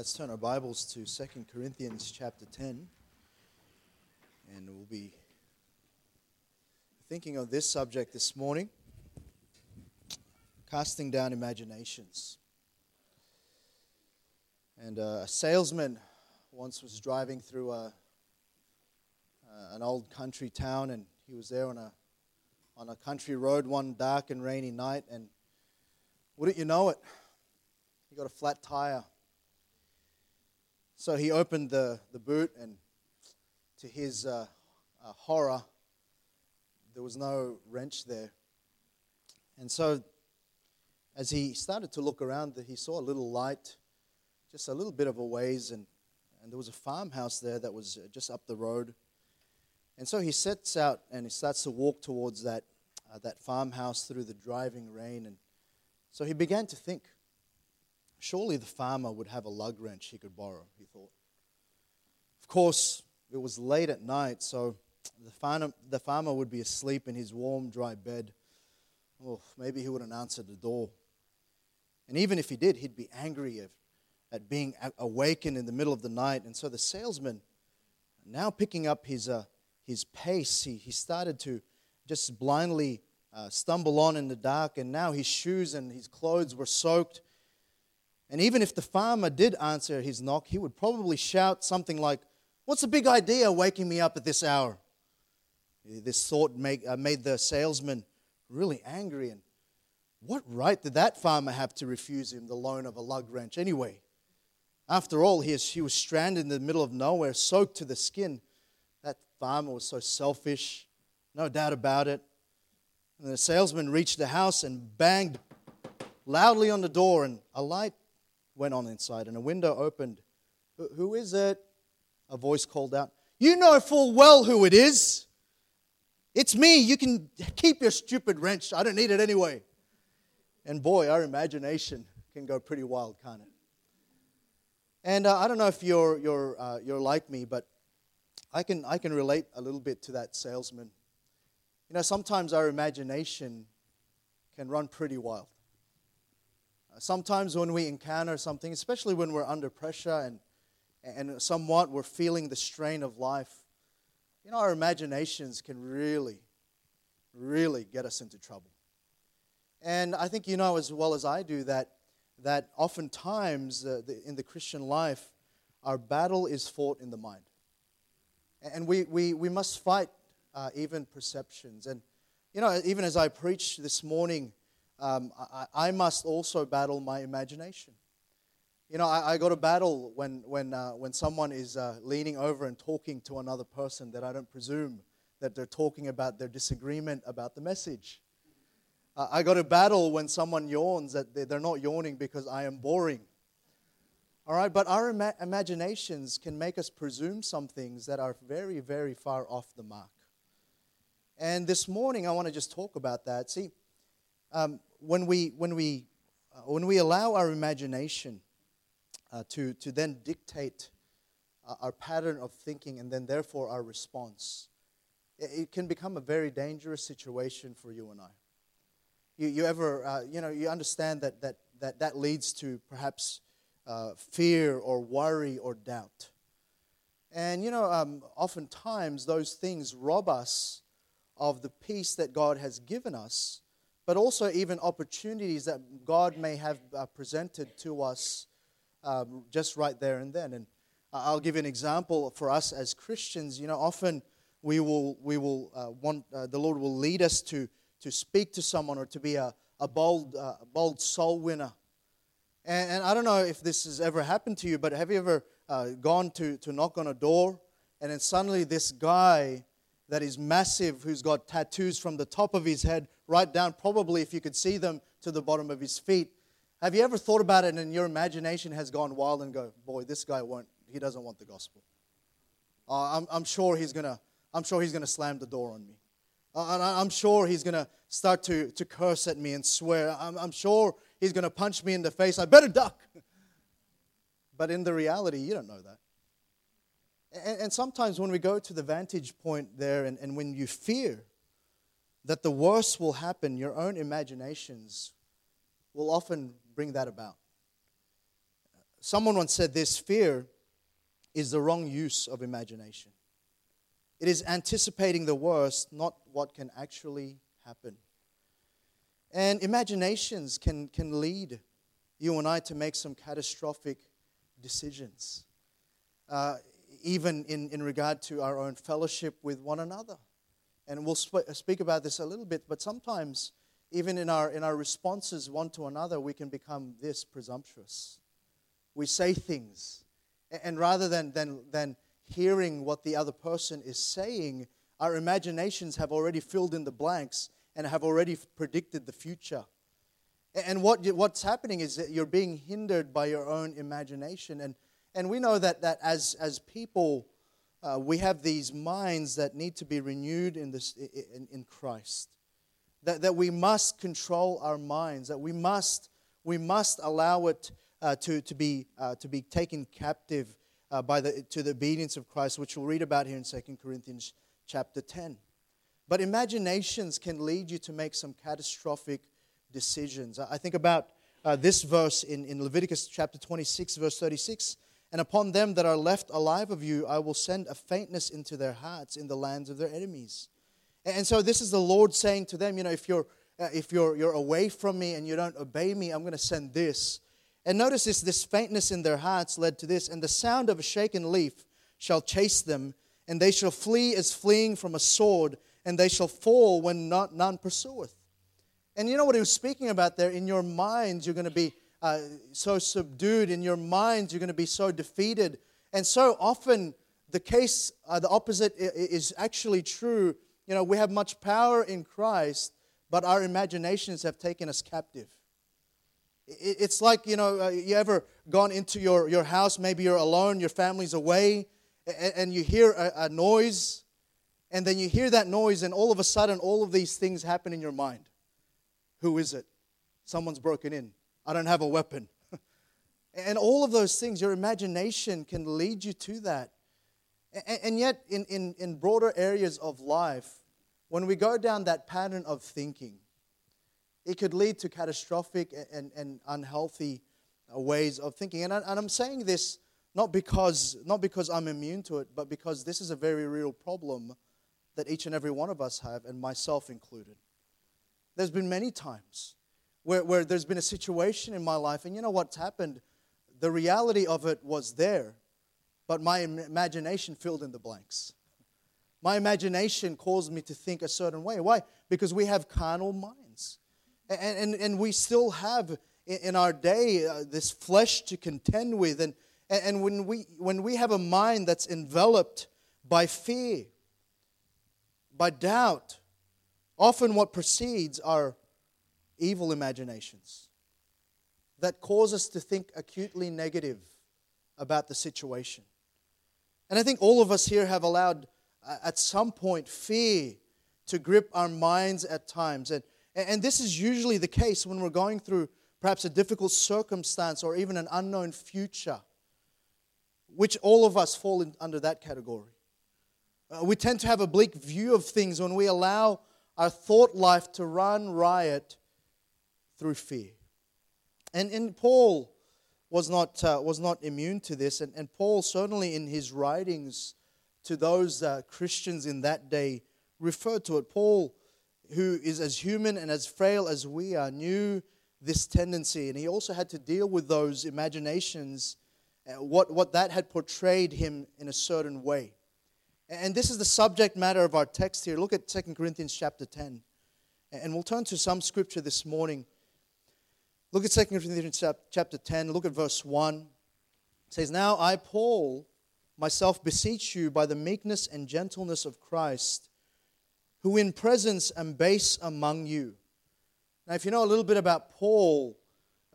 Let's turn our Bibles to 2 Corinthians chapter 10. And we'll be thinking of this subject this morning casting down imaginations. And uh, a salesman once was driving through a, uh, an old country town, and he was there on a, on a country road one dark and rainy night. And wouldn't you know it, he got a flat tire so he opened the, the boot, and to his uh, uh, horror, there was no wrench there. And so, as he started to look around, he saw a little light, just a little bit of a ways, and, and there was a farmhouse there that was uh, just up the road. And so he sets out and he starts to walk towards that, uh, that farmhouse through the driving rain. And so he began to think Surely the farmer would have a lug wrench he could borrow, he thought. Of course, it was late at night, so the farmer, the farmer would be asleep in his warm, dry bed. Oh, maybe he wouldn't answer the door. And even if he did, he'd be angry at, at being awakened in the middle of the night. And so the salesman, now picking up his, uh, his pace, he, he started to just blindly uh, stumble on in the dark. And now his shoes and his clothes were soaked. And even if the farmer did answer his knock, he would probably shout something like, What's the big idea waking me up at this hour? This thought make, uh, made the salesman really angry. And what right did that farmer have to refuse him the loan of a lug wrench anyway? After all, he, he was stranded in the middle of nowhere, soaked to the skin. That farmer was so selfish, no doubt about it. And the salesman reached the house and banged loudly on the door, and a light went on inside, and a window opened. Who is it? A voice called out. You know full well who it is. It's me. You can keep your stupid wrench. I don't need it anyway. And boy, our imagination can go pretty wild, can't it? And uh, I don't know if you're, you're, uh, you're like me, but I can, I can relate a little bit to that salesman. You know, sometimes our imagination can run pretty wild. Sometimes when we encounter something, especially when we're under pressure and, and somewhat we're feeling the strain of life, you know, our imaginations can really, really get us into trouble. And I think you know as well as I do that, that oftentimes uh, the, in the Christian life, our battle is fought in the mind. And we, we, we must fight uh, even perceptions. And, you know, even as I preached this morning, um, I, I, must also battle my imagination. You know, I, I got to battle when, when, uh, when someone is uh, leaning over and talking to another person that I don't presume that they're talking about their disagreement about the message. Uh, I got to battle when someone yawns that they're not yawning because I am boring. All right, but our ima- imaginations can make us presume some things that are very, very far off the mark. And this morning, I want to just talk about that. See, um, when we, when we, uh, when we allow our imagination uh, to, to then dictate uh, our pattern of thinking and then therefore our response, it, it, can become a very dangerous situation for you and I. You, you ever, uh, you know, you understand that that, that, that leads to perhaps uh, fear or worry or doubt. And, you know, um, oftentimes those things rob us of the peace that God has given us but also even opportunities that God may have uh, presented to us um, just right there and then. And I'll give you an example for us as Christians. You know, often we will, we will uh, want, uh, the Lord will lead us to, to speak to someone or to be a, a bold, uh, bold soul winner. And, and, I don't know if this has ever happened to you, but have you ever uh, gone to, to knock on a door and then suddenly this guy that is massive, who's got tattoos from the top of his head right down, probably if you could see them, to the bottom of his feet. Have you ever thought about it and your imagination has gone wild and go, boy, this guy won't, he doesn't want the gospel. Uh, I'm, I'm sure he's gonna, I'm sure he's gonna slam the door on me. Uh, and I'm sure he's gonna start to, to curse at me and swear. I'm, I'm sure he's gonna punch me in the face. I better duck. but in the reality, you don't know that. And, and sometimes when we go to the vantage point there and, and when you fear that the worst will happen, your own imaginations will often bring that about. someone once said this fear is the wrong use of imagination. It is anticipating the worst, not what can actually happen. And imaginations can, can lead you and I to make some catastrophic decisions, uh, even in, in regard to our own fellowship with one another. And we'll sp- uh, speak about this a little bit, but sometimes, even in our, in our responses one to another, we can become this presumptuous. We say things, and rather than, than, than hearing what the other person is saying, our imaginations have already filled in the blanks and have already predicted the future. And what, what's happening is that you're being hindered by your own imagination. And, and we know that, that as, as people, uh, we have these minds that need to be renewed in, this, in, in Christ. That, that we must control our minds, that we must, we must allow it uh, to, to, be, uh, to be taken captive uh, by the, to the obedience of Christ, which we'll read about here in 2 Corinthians chapter 10. But imaginations can lead you to make some catastrophic decisions. I think about uh, this verse in, in Leviticus chapter 26, verse 36. And upon them that are left alive of you, I will send a faintness into their hearts in the lands of their enemies. And so this is the Lord saying to them, you know, if you're, uh, if you're, you're away from me and you don't obey me, I'm going to send this. And notice this, this faintness in their hearts led to this. And the sound of a shaken leaf shall chase them, and they shall flee as fleeing from a sword, and they shall fall when not, none pursueth. And you know what he was speaking about there? In your minds, you're going to be uh, so subdued. In your minds, you're going to be so defeated. And so often, the case, uh, the opposite is actually true. You know, we have much power in Christ, but our imaginations have taken us captive. It's like, you know, uh, you ever gone into your, your house, maybe you're alone, your family's away, and, and you hear a, a noise, and then you hear that noise, and all of a sudden, all of these things happen in your mind. Who is it? Someone's broken in. I don't have a weapon. and all of those things, your imagination can lead you to that. And yet, in, in, in broader areas of life, when we go down that pattern of thinking, it could lead to catastrophic and, and unhealthy uh, ways of thinking. And, I, and I'm saying this not because, not because I'm immune to it, but because this is a very real problem that each and every one of us have, and myself included. There's been many times where, where there's been a situation in my life, and you know what's happened? The reality of it was there, but my imagination filled in the blanks. My imagination caused me to think a certain way. Why? Because we have carnal minds. And, and, and we still have in our day uh, this flesh to contend with. And, and when, we, when we have a mind that's enveloped by fear, by doubt, Often, what precedes are evil imaginations that cause us to think acutely negative about the situation. And I think all of us here have allowed, uh, at some point, fear to grip our minds at times. And, and this is usually the case when we're going through perhaps a difficult circumstance or even an unknown future, which all of us fall in, under that category. Uh, we tend to have a bleak view of things when we allow our thought life to run riot through fear. And, and Paul was not, uh, was not immune to this. And, and Paul, certainly in his writings to those uh, Christians in that day, referred to it. Paul, who is as human and as frail as we are, knew this tendency. And he also had to deal with those imaginations, uh, what, what that had portrayed him in a certain way. And this is the subject matter of our text here. Look at 2 Corinthians chapter 10. And we'll turn to some scripture this morning. Look at 2 Corinthians chapter 10. Look at verse 1. It says, Now I, Paul, myself beseech you by the meekness and gentleness of Christ, who in presence am base among you. Now, if you know a little bit about Paul,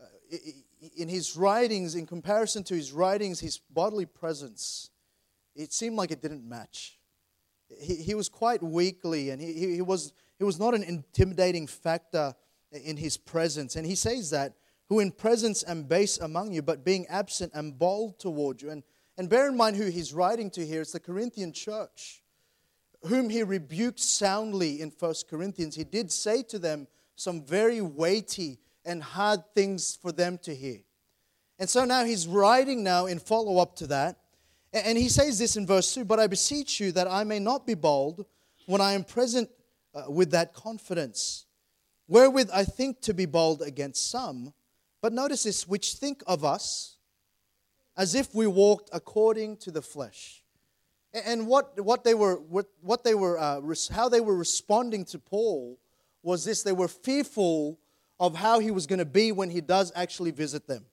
uh, in his writings, in comparison to his writings, his bodily presence it seemed like it didn't match. He, he was quite weakly, and he, he, was, he was not an intimidating factor in his presence. And he says that, who in presence am base among you, but being absent am bold toward you. And, and bear in mind who he's writing to here. It's the Corinthian church, whom he rebuked soundly in First Corinthians. He did say to them some very weighty and hard things for them to hear. And so now he's writing now in follow up to that. And he says this in verse 2 But I beseech you that I may not be bold when I am present uh, with that confidence, wherewith I think to be bold against some. But notice this, which think of us as if we walked according to the flesh. And what, what they were, what, they were uh, how they were responding to Paul was this they were fearful of how he was going to be when he does actually visit them.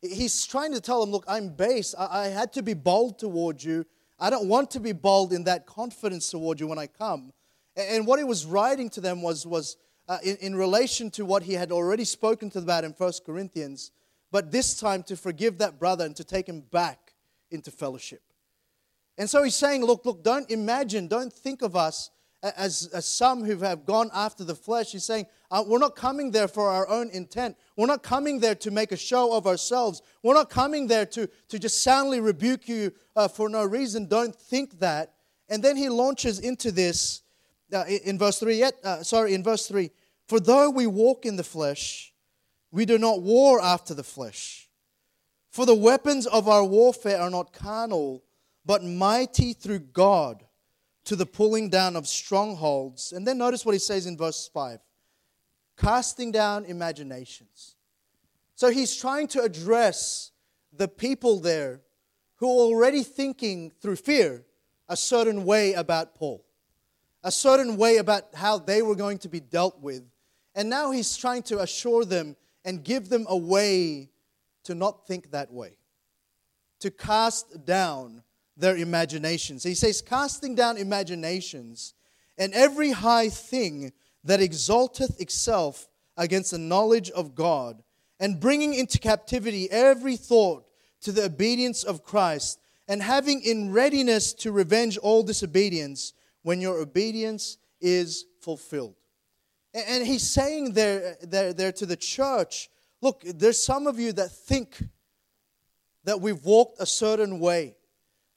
He's trying to tell them, look, I'm base. I, I had to be bold toward you. I don't want to be bold in that confidence toward you when I come. And what he was writing to them was, was uh, in, in relation to what he had already spoken to about in 1 Corinthians, but this time to forgive that brother and to take him back into fellowship. And so he's saying, look, look, don't imagine, don't think of us as, as some who have gone after the flesh. He's saying, uh, we're not coming there for our own intent. We're not coming there to make a show of ourselves. We're not coming there to, to just soundly rebuke you uh, for no reason. Don't think that. And then he launches into this uh, in verse 3. Yet, uh, sorry, in verse 3. For though we walk in the flesh, we do not war after the flesh. For the weapons of our warfare are not carnal, but mighty through God to the pulling down of strongholds. And then notice what he says in verse 5 casting down imaginations. So he's trying to address the people there who are already thinking through fear a certain way about Paul, a certain way about how they were going to be dealt with. And now he's trying to assure them and give them a way to not think that way, to cast down their imaginations. He says, casting down imaginations and every high thing that exalteth itself against the knowledge of God, and bringing into captivity every thought to the obedience of Christ, and having in readiness to revenge all disobedience when your obedience is fulfilled. And he's saying there, there, there to the church look, there's some of you that think that we've walked a certain way,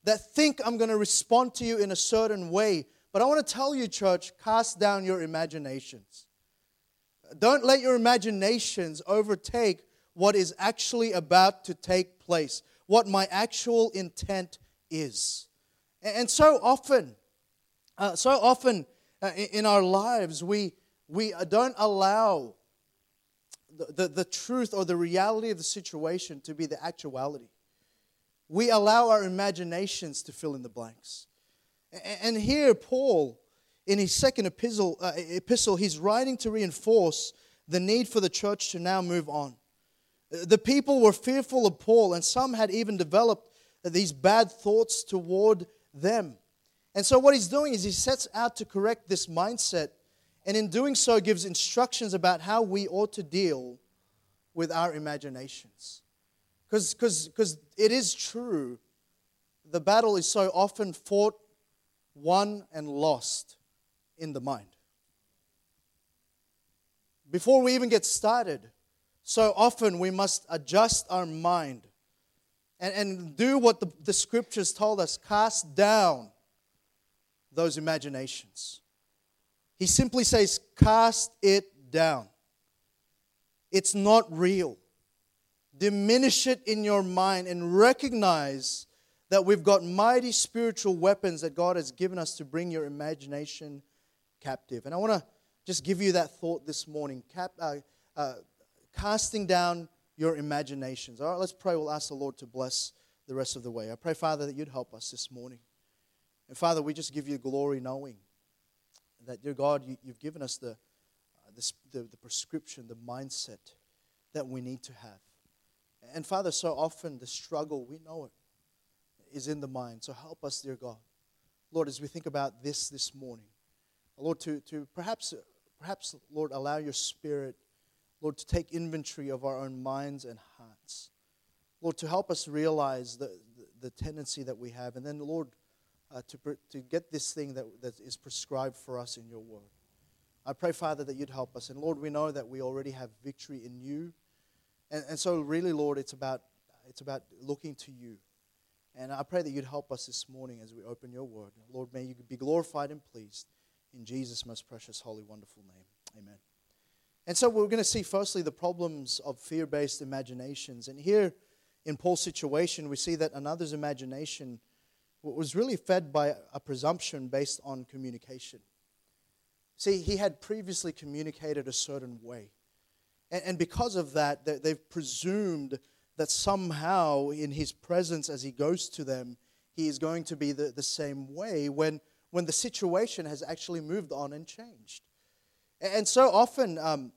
that think I'm going to respond to you in a certain way. But I want to tell you, church, cast down your imaginations. Don't let your imaginations overtake what is actually about to take place, what my actual intent is. And so often, uh, so often uh, in our lives, we, we don't allow the, the, the truth or the reality of the situation to be the actuality. We allow our imaginations to fill in the blanks. And here, Paul, in his second epistle, uh, epistle, he's writing to reinforce the need for the church to now move on. The people were fearful of Paul, and some had even developed these bad thoughts toward them. And so, what he's doing is he sets out to correct this mindset, and in doing so, gives instructions about how we ought to deal with our imaginations. Because it is true, the battle is so often fought won and lost in the mind. Before we even get started, so often we must adjust our mind and, and do what the, the scriptures told us cast down those imaginations. He simply says, cast it down. It's not real. Diminish it in your mind and recognize that we've got mighty spiritual weapons that God has given us to bring your imagination captive. And I want to just give you that thought this morning cap, uh, uh, casting down your imaginations. All right, let's pray. We'll ask the Lord to bless the rest of the way. I pray, Father, that you'd help us this morning. And Father, we just give you glory knowing that, dear God, you, have given us the, uh, the, the, the prescription, the mindset that we need to have. And Father, so often the struggle, we know it is in the mind. So help us, dear God. Lord, as we think about this this morning, Lord, to, to perhaps, perhaps, Lord, allow your spirit, Lord, to take inventory of our own minds and hearts. Lord, to help us realize the, the, the tendency that we have. And then, Lord, uh, to, to get this thing that, that is prescribed for us in your word. I pray, Father, that you'd help us. And Lord, we know that we already have victory in you. And, and so, really, Lord, it's about, it's about looking to you. And I pray that you'd help us this morning as we open your word. Lord, may you be glorified and pleased in Jesus' most precious, holy, wonderful name. Amen. And so we're going to see firstly the problems of fear based imaginations. And here in Paul's situation, we see that another's imagination was really fed by a presumption based on communication. See, he had previously communicated a certain way. And, because of that, they've presumed that somehow in his presence as he goes to them, he is going to be the, the same way when, when the situation has actually moved on and changed. And so often, um,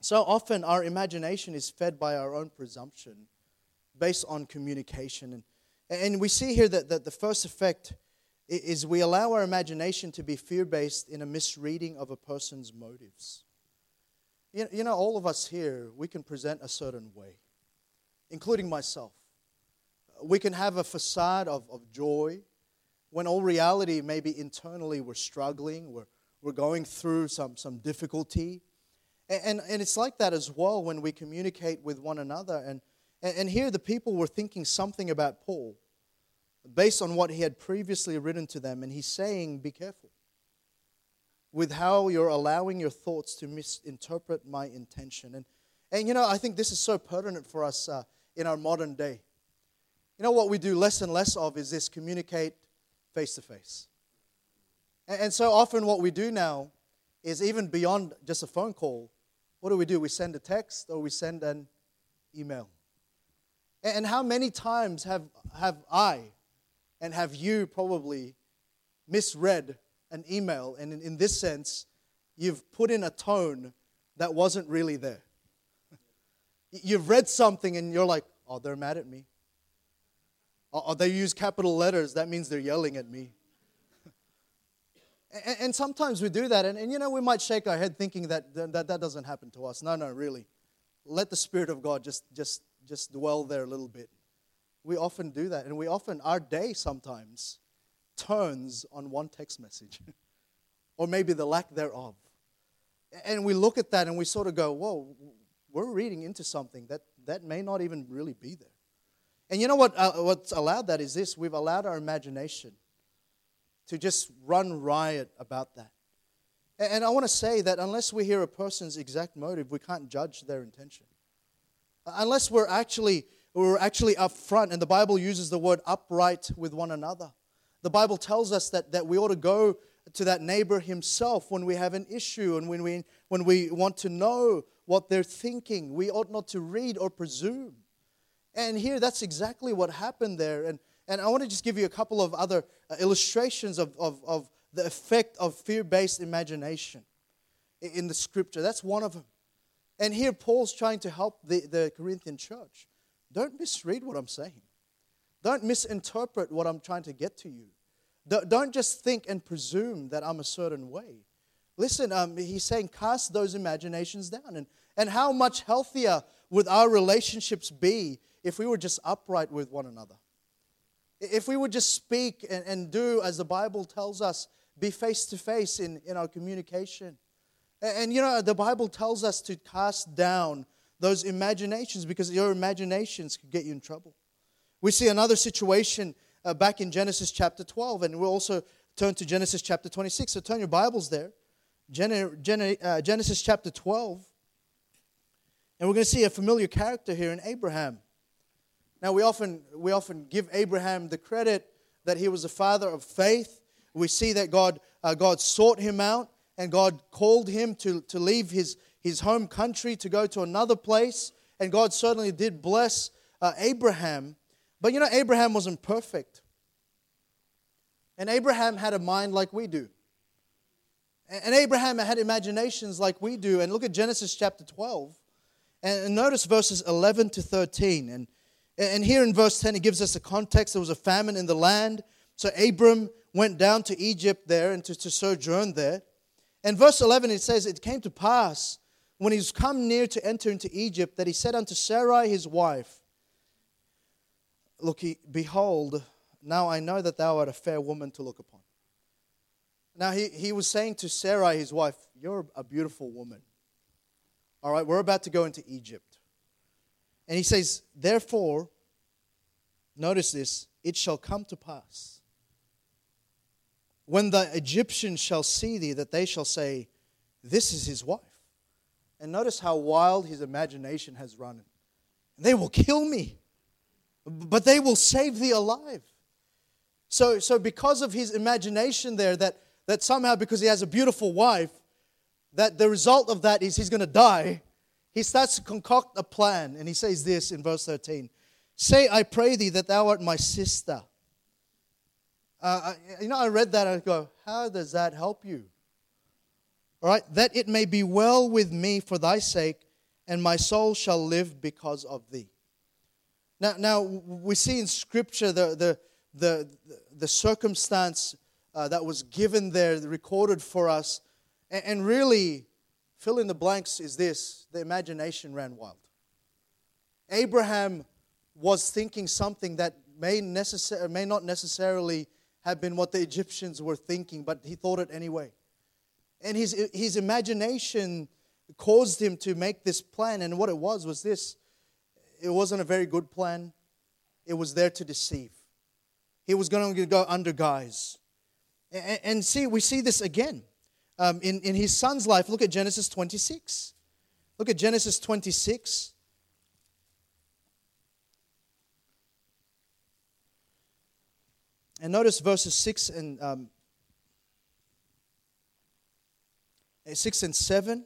so often our imagination is fed by our own presumption based on communication. And, and we see here that, that the first effect is we allow our imagination to be fear based in a misreading of a person's motives. You, know, all of us here, we can present a certain way, including myself. We can have a facade of, of joy when all reality, maybe internally, we're struggling, we're, we're going through some, some difficulty. And, and, and it's like that as well when we communicate with one another. And, and here the people were thinking something about Paul based on what he had previously written to them. And he's saying, Be careful with how you're allowing your thoughts to misinterpret my intention. And, and you know, I think this is so pertinent for us uh, in our modern day. You know, what we do less and less of is this communicate face to face. And so often, what we do now is even beyond just a phone call, what do we do? We send a text or we send an email. And how many times have, have I and have you probably misread an email? And in, in this sense, you've put in a tone that wasn't really there. You've read something and you're like, oh, they're mad at me. Or they use capital letters, that means they're yelling at me. and, and, sometimes we do that, and, and, you know, we might shake our head thinking that, that that doesn't happen to us. No, no, really. Let the Spirit of God just, just just dwell there a little bit. We often do that, and we often, our day sometimes turns on one text message, or maybe the lack thereof. And we look at that and we sort of go, whoa, we're reading into something that, that may not even really be there. And you know what? Uh, what's allowed that is this we've allowed our imagination to just run riot about that. And I want to say that unless we hear a person's exact motive, we can't judge their intention unless we're actually we're actually upfront, and the Bible uses the word upright with one another. The Bible tells us that, that we ought to go to that neighbor himself when we have an issue and when we, when we want to know what they're thinking. We ought not to read or presume. And here, that's exactly what happened there. And, and I want to just give you a couple of other uh, illustrations of, of, of the effect of fear based imagination in the scripture. That's one of them. And here Paul's trying to help the, the Corinthian church. Don't misread what I'm saying. Don't misinterpret what I'm trying to get to you. Don't just think and presume that I'm a certain way. Listen, um, he's saying cast those imaginations down. And, and how much healthier would our relationships be if we were just upright with one another? If we would just speak and, and do as the Bible tells us, be face to face in our communication. And you know, the Bible tells us to cast down those imaginations because your imaginations could get you in trouble. We see another situation uh, back in Genesis chapter 12, and we'll also turn to Genesis chapter 26. So turn your Bibles there. Gen- Gen- uh, Genesis chapter 12. And we're going to see a familiar character here in Abraham. Now, we often, we often give Abraham the credit that he was a father of faith. We see that God, uh, God sought him out and God called him to, to leave his, his home country to go to another place. And God certainly did bless uh, Abraham. But you know, Abraham wasn't perfect. And Abraham had a mind like we do. And Abraham had imaginations like we do. And look at Genesis chapter 12. And notice verses 11 to 13. And, and here in verse 10, it gives us a context. There was a famine in the land. So Abram went down to Egypt there and to, to sojourn there. And verse 11, it says, It came to pass when he's come near to enter into Egypt that he said unto Sarai his wife, Look, he, behold, now I know that thou art a fair woman to look upon. Now he, he was saying to Sarai his wife, You're a beautiful woman. All right, we're about to go into Egypt. And he says, Therefore, notice this, it shall come to pass when the Egyptians shall see thee, that they shall say, This is his wife. And notice how wild his imagination has run. They will kill me, but they will save thee alive. So, so because of his imagination there, that, that somehow because he has a beautiful wife, that the result of that is he's going to die, he starts to concoct a plan. And he says this in verse 13 Say, I pray thee that thou art my sister. Uh, you know, I read that and I go, how does that help you? All right, that it may be well with me for thy sake, and my soul shall live because of thee. Now, now we see in Scripture the, the, the, the circumstance uh, that was given there, recorded for us, and, and really, fill in the blanks is this the imagination ran wild. Abraham was thinking something that may, necessar- may not necessarily have been what the Egyptians were thinking, but he thought it anyway. And his, his imagination caused him to make this plan. And what it was was this it wasn't a very good plan, it was there to deceive. He was going to go under guise. And, and see, we see this again um, in, in his son's life. Look at Genesis 26. Look at Genesis 26. And notice verses 6 and um, 6 and 7.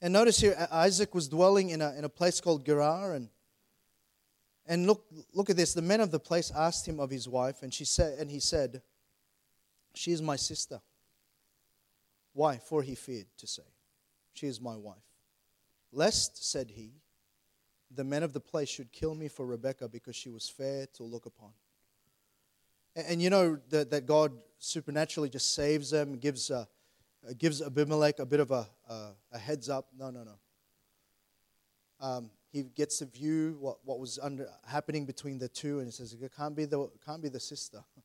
And notice here, Isaac was dwelling in a, in a place called Gerar. And, and look, look at this. The men of the place asked him of his wife, and, she said, and he said, She is my sister. Why? For he feared to say, She is my wife. Lest, said he, the men of the place should kill me for Rebekah because she was fair to look upon. And, and you know that, that God supernaturally just saves them, gives, uh, gives Abimelech a bit of a, a, a heads up. No, no, no. Um, he gets to view what, what was under, happening between the two, and he says, it can't be the, can't be the sister.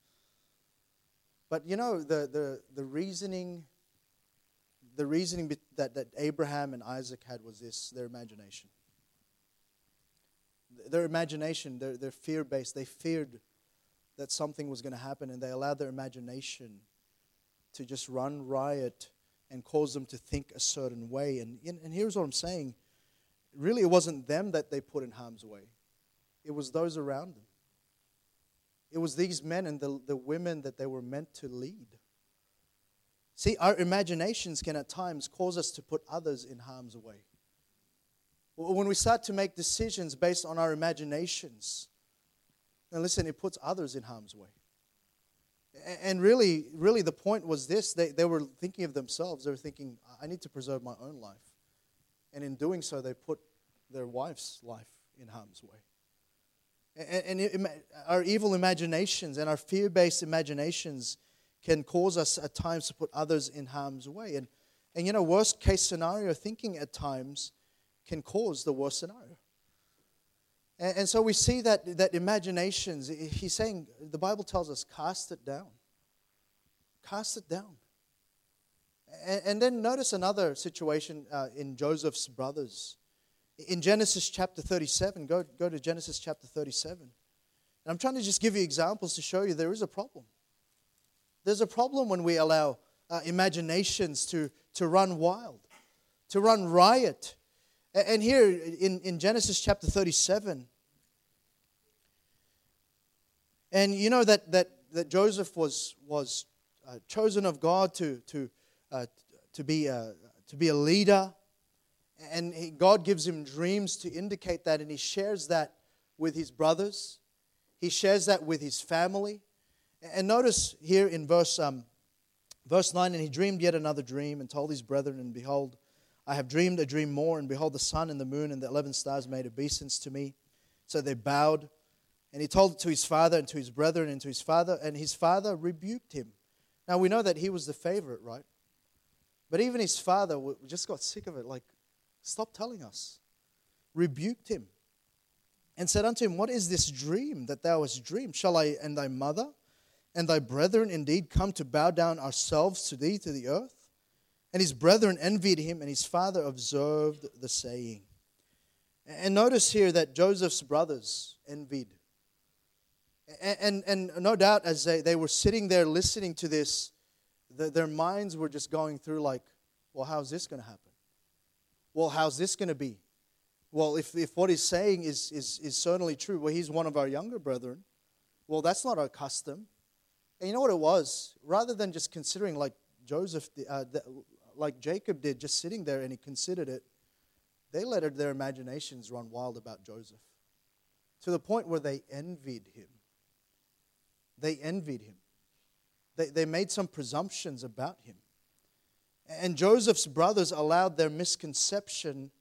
But you know, the, the, the reasoning, the reasoning that, that Abraham and Isaac had was this their imagination their imagination, their, their fear based, they feared that something was going to happen and they allowed their imagination to just run riot and cause them to think a certain way. And, and here's what I'm saying really, it wasn't them that they put in harm's way, it was those around them. It was these men and the, the women that they were meant to lead. See, our imaginations can at times cause us to put others in harm's way when we start to make decisions based on our imaginations, and listen, it puts others in harm's way. And really, really, the point was this they, they were thinking of themselves. They were thinking, I need to preserve my own life. And in doing so, they put their wife's life in harm's way. And, our evil imaginations and our fear based imaginations can cause us at times to put others in harm's way. And, and you know, worst case scenario thinking at times can cause the worst scenario. And, and so we see that, that imaginations, he's saying, the Bible tells us, cast it down. Cast it down. And, and then notice another situation uh, in Joseph's brothers. In Genesis chapter 37, go, go to Genesis chapter 37. And I'm trying to just give you examples to show you there is a problem. There's a problem when we allow uh, imaginations to, to run wild, to run riot, and here in, in Genesis chapter 37, and you know that, that, that Joseph was, was uh, chosen of God to, to, uh, to, be a, to be a leader. And he, God gives him dreams to indicate that, and he shares that with his brothers. He shares that with his family. And notice here in verse, um, verse 9 and he dreamed yet another dream and told his brethren, and behold, I have dreamed a dream more, and behold, the sun and the moon and the eleven stars made obeisance to me. So they bowed. And he told it to his father and to his brethren and to his father, and his father rebuked him. Now we know that he was the favorite, right? But even his father just got sick of it. Like, stop telling us. Rebuked him and said unto him, What is this dream that thou hast dreamed? Shall I and thy mother and thy brethren indeed come to bow down ourselves to thee to the earth? And his brethren envied him, and his father observed the saying. And notice here that Joseph's brothers envied. And, and, and no doubt, as they, they were sitting there listening to this, the, their minds were just going through, like, well, how's this going to happen? Well, how's this going to be? Well, if, if what he's saying is, is, is certainly true, well, he's one of our younger brethren, well, that's not our custom. And you know what it was? Rather than just considering like Joseph, uh, like Jacob did, just sitting there and he considered it, they let their imaginations run wild about Joseph to the point where they envied him. They envied him. They, they made some presumptions about him. And Joseph's brothers allowed their misconception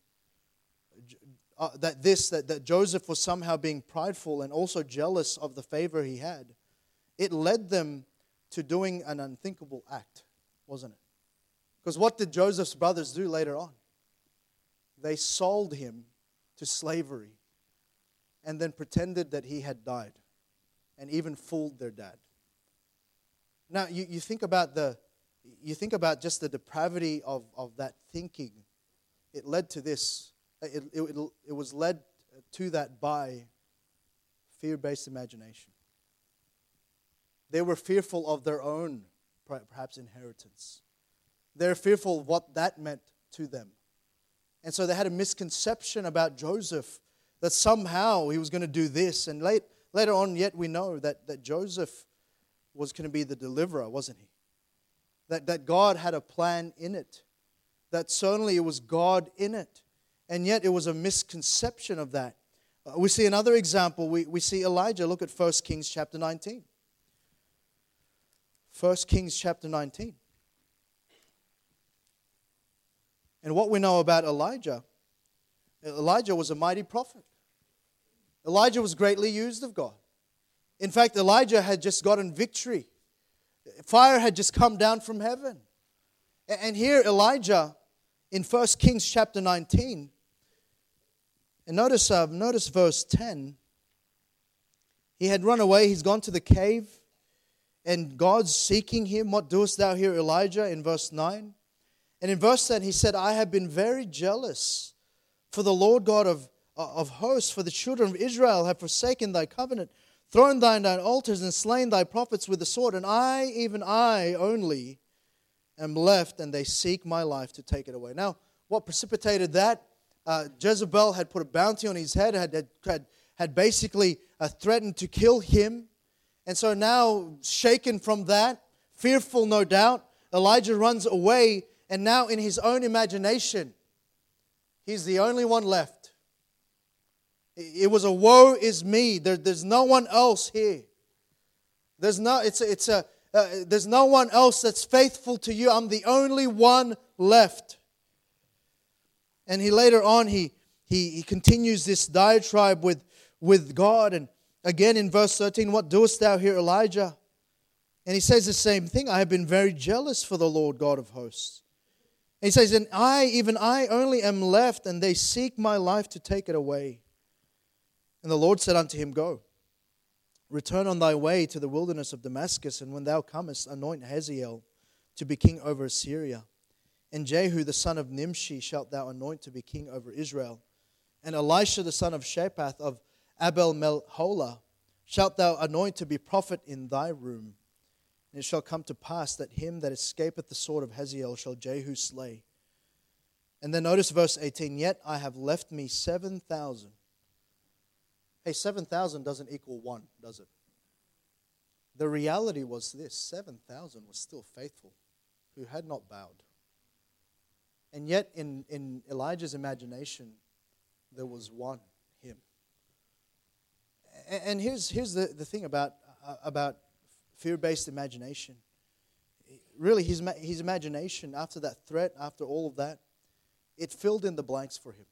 uh, that this, that, that Joseph was somehow being prideful and also jealous of the favor he had. It led them to doing an unthinkable act, wasn't it? Because what did Joseph's brothers do later on? They sold him to slavery and then pretended that he had died and even fooled their dad. Now, you, you think about the you think about just the depravity of, of that thinking. It led to this. It, it, it was led to that by fear based imagination. They were fearful of their own, perhaps, inheritance. They're fearful of what that meant to them. And so they had a misconception about Joseph that somehow he was going to do this. And late, later on, yet we know that, that Joseph was going to be the deliverer, wasn't he? That, that God had a plan in it. That certainly it was God in it. And yet it was a misconception of that. Uh, we see another example. We, we see Elijah. Look at 1 Kings chapter 19. 1 Kings chapter 19. And what we know about Elijah, Elijah was a mighty prophet. Elijah was greatly used of God. In fact, Elijah had just gotten victory. Fire had just come down from heaven. And here Elijah in 1 Kings chapter 19, and notice, uh, notice verse 10. He had run away, he's gone to the cave, and God's seeking him. What doest thou here, Elijah? In verse 9. And in verse 10, he said, I have been very jealous for the Lord God of, of hosts, for the children of Israel have forsaken thy covenant, thrown thine, thine altars, and slain thy prophets with the sword. And I, even I only, am left, and they seek my life to take it away. Now, what precipitated that? Uh, Jezebel had put a bounty on his head, had, had, had basically uh, threatened to kill him. And so now, shaken from that, fearful no doubt, Elijah runs away, and now in his own imagination, he's the only one left. It was a woe is me. There, there's no one else here. There's no, it's a, it's a, uh, there's no one else that's faithful to you. I'm the only one left. And he later on, he, he, he continues this diatribe with, with God. And again in verse 13, what doest thou here, Elijah? And he says the same thing. I have been very jealous for the Lord God of hosts. He says, And I, even I only am left, and they seek my life to take it away. And the Lord said unto him, Go, return on thy way to the wilderness of Damascus, and when thou comest, anoint Hazael to be king over Assyria. And Jehu the son of Nimshi shalt thou anoint to be king over Israel. And Elisha the son of Shaphat of Abel Meholah shalt thou anoint to be prophet in thy room. And it shall come to pass that him that escapeth the sword of Hazael shall Jehu slay. And then notice verse 18 Yet I have left me 7,000. Hey, 7,000 doesn't equal one, does it? The reality was this 7,000 was still faithful, who had not bowed. And yet, in, in Elijah's imagination, there was one, him. And here's, here's the, the thing about, uh, about fear based imagination. Really, his, his imagination, after that threat, after all of that, it filled in the blanks for him.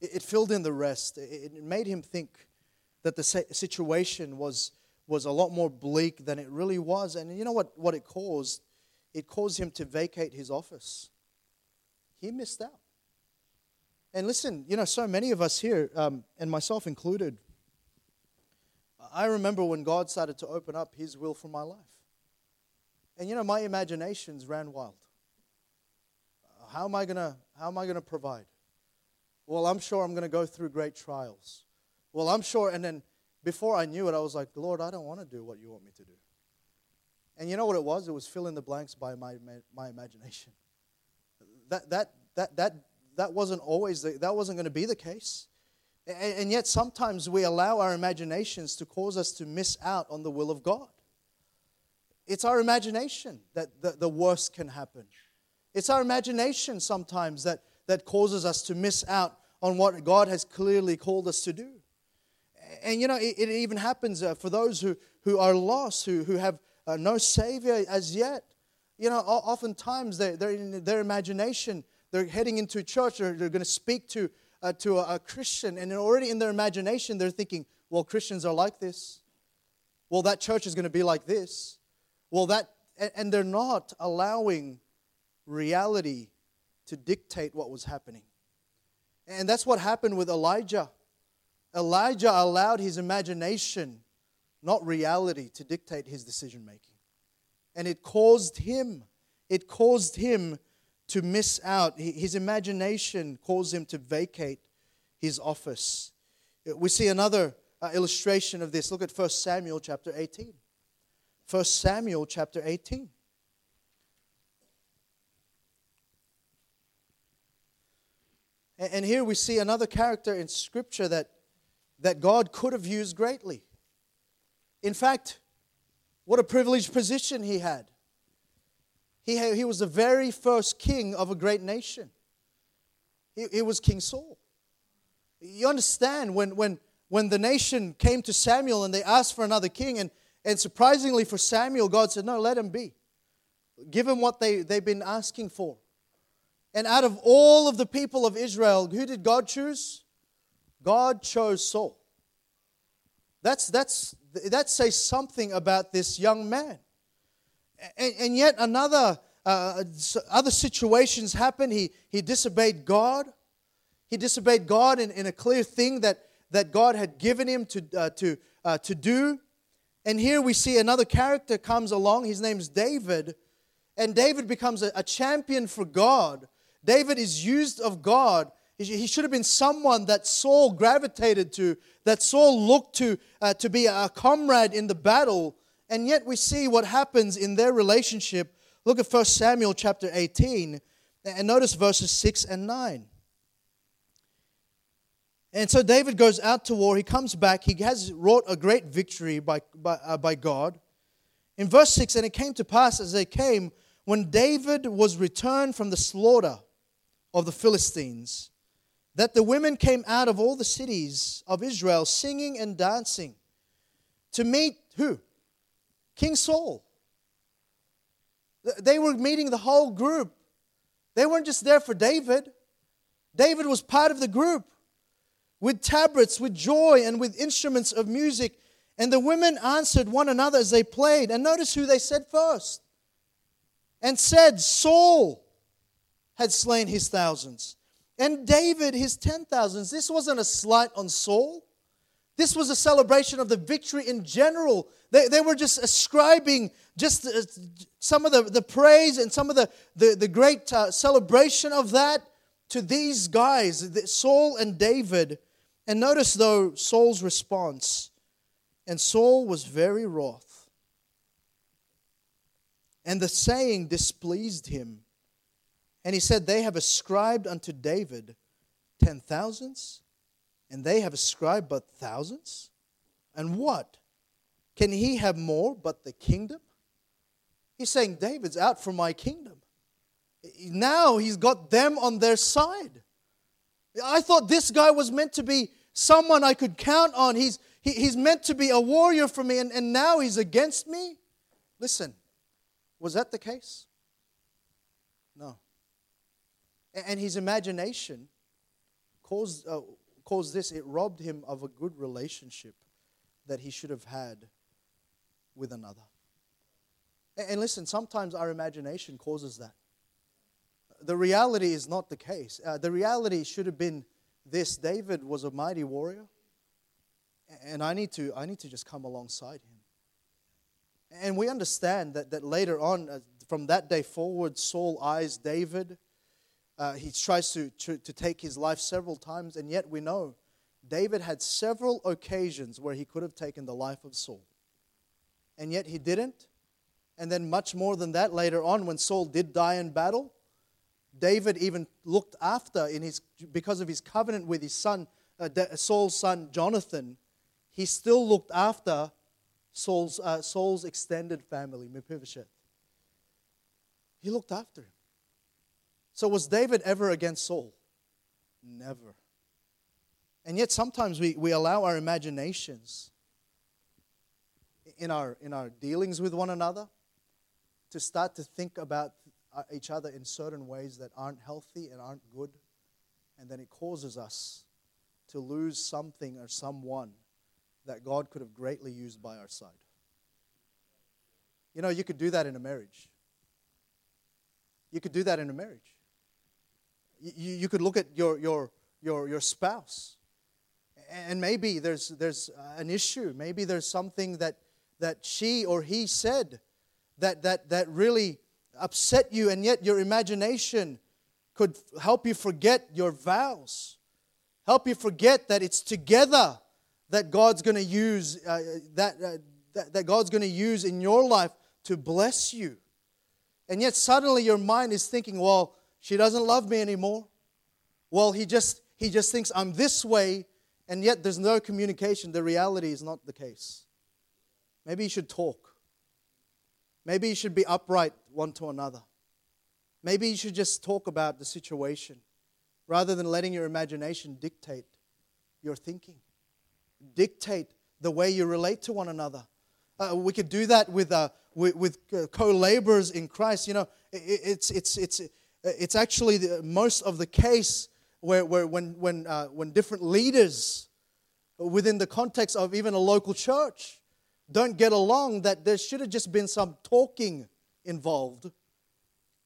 It, it filled in the rest. It, it made him think that the situation was, was a lot more bleak than it really was. And you know what, what it caused? It caused him to vacate his office he missed out. And listen, you know, so many of us here, um, and myself included, I remember when God started to open up His will for my life. And you know, my imaginations ran wild. How am I gonna how am I gonna provide? Well, I'm sure I'm gonna go through great trials. Well, I'm sure, and then before I knew it, I was like, Lord, I don't want to do what you want me to do. And you know what it was? It was fill in the blanks by my, my imagination. That, that, that, that, that wasn't always, the, that wasn't going to be the case. And, yet sometimes we allow our imaginations to cause us to miss out on the will of God. It's our imagination that the, the worst can happen. It's our imagination sometimes that, that causes us to miss out on what God has clearly called us to do. And you know, it, it even happens uh, for those who, who are lost, who, who have uh, no Savior as yet. You know, oftentimes they're, they're in their imagination, they're heading into church, or they're going to speak to, uh, to a, a Christian, and already in their imagination, they're thinking, well, Christians are like this. Well, that church is going to be like this. Well, that, and they're not allowing reality to dictate what was happening. And that's what happened with Elijah. Elijah allowed his imagination, not reality, to dictate his decision making. And it caused him, it caused him to miss out. His imagination caused him to vacate his office. We see another uh, illustration of this. Look at 1 Samuel chapter 18. 1 Samuel chapter 18. And here we see another character in Scripture that, that God could have used greatly. In fact, what a privileged position he had. He, he was the very first king of a great nation. He, he was King Saul. You understand when, when, when the nation came to Samuel and they asked for another king, and, and surprisingly for Samuel, God said, No, let him be. Give him what they, they've been asking for. And out of all of the people of Israel, who did God choose? God chose Saul. That's, that's, that says something about this young man. And, and yet another uh, other situations happen. He, he disobeyed God. He disobeyed God in, in a clear thing that, that God had given him to, uh, to, uh, to do. And here we see another character comes along. His name's David. And David becomes a, a champion for God David is used of God. He should have been someone that Saul gravitated to, that Saul looked to uh, to be a comrade in the battle. And yet we see what happens in their relationship. Look at 1 Samuel chapter 18 and notice verses 6 and 9. And so David goes out to war. He comes back. He has wrought a great victory by, by, uh, by God. In verse 6, and it came to pass as they came, when David was returned from the slaughter of the Philistines, that the women came out of all the cities of Israel singing and dancing to meet who? King Saul. They were meeting the whole group. They weren't just there for David. David was part of the group with tabrets, with joy, and with instruments of music. And the women answered one another as they played. And notice who they said first. And said, Saul had slain his thousands, and David his ten thousands. This wasn't a slight on Saul. This was a celebration of the victory in general. They, they were just ascribing just uh, some of the, the praise and some of the, the, the great uh, celebration of that to these guys, Saul and David. And notice, though, Saul's response. And Saul was very wroth. And the saying displeased him. And he said, They have ascribed unto David ten thousands, and they have ascribed but thousands. And what? Can he have more but the kingdom? He's saying, David's out for my kingdom. Now he's got them on their side. I thought this guy was meant to be someone I could count on. He's, he, he's meant to be a warrior for me, and, and now he's against me. Listen, was that the case? No. And his imagination caused, uh, caused this. It robbed him of a good relationship that he should have had with another. And listen, sometimes our imagination causes that. The reality is not the case. Uh, the reality should have been this David was a mighty warrior, and I need to, I need to just come alongside him. And we understand that, that later on, uh, from that day forward, Saul eyes David uh, he tries to, to, to take his life several times, and yet we know David had several occasions where he could have taken the life of Saul. And yet he didn't. And then, much more than that, later on, when Saul did die in battle, David even looked after, in his, because of his covenant with his son, uh, Saul's son Jonathan, he still looked after Saul's, uh, Saul's extended family, Mephibosheth. He looked after him. So, was David ever against Saul? Never. And yet, sometimes we, we allow our imaginations in our, in our dealings with one another to start to think about each other in certain ways that aren't healthy and aren't good. And then it causes us to lose something or someone that God could have greatly used by our side. You know, you could do that in a marriage. You could do that in a marriage. You, you could look at your, your, your, your spouse, and maybe there's, there's an issue. Maybe there's something that, that she or he said that, that, that really upset you, and yet your imagination could help you forget your vows, help you forget that it's together that God's going to use uh, that, uh, that, that God's going to use in your life to bless you. And yet suddenly your mind is thinking, well, she doesn't love me anymore. Well, he just he just thinks I'm this way, and yet there's no communication. The reality is not the case. Maybe you should talk. Maybe you should be upright one to another. Maybe you should just talk about the situation rather than letting your imagination dictate your thinking, dictate the way you relate to one another. Uh, we could do that with, uh, with, with uh, co laborers in Christ. You know, it, it's, it's, it's, it's actually the, most of the case where, where when, when, uh, when different leaders within the context of even a local church don't get along, that there should have just been some talking involved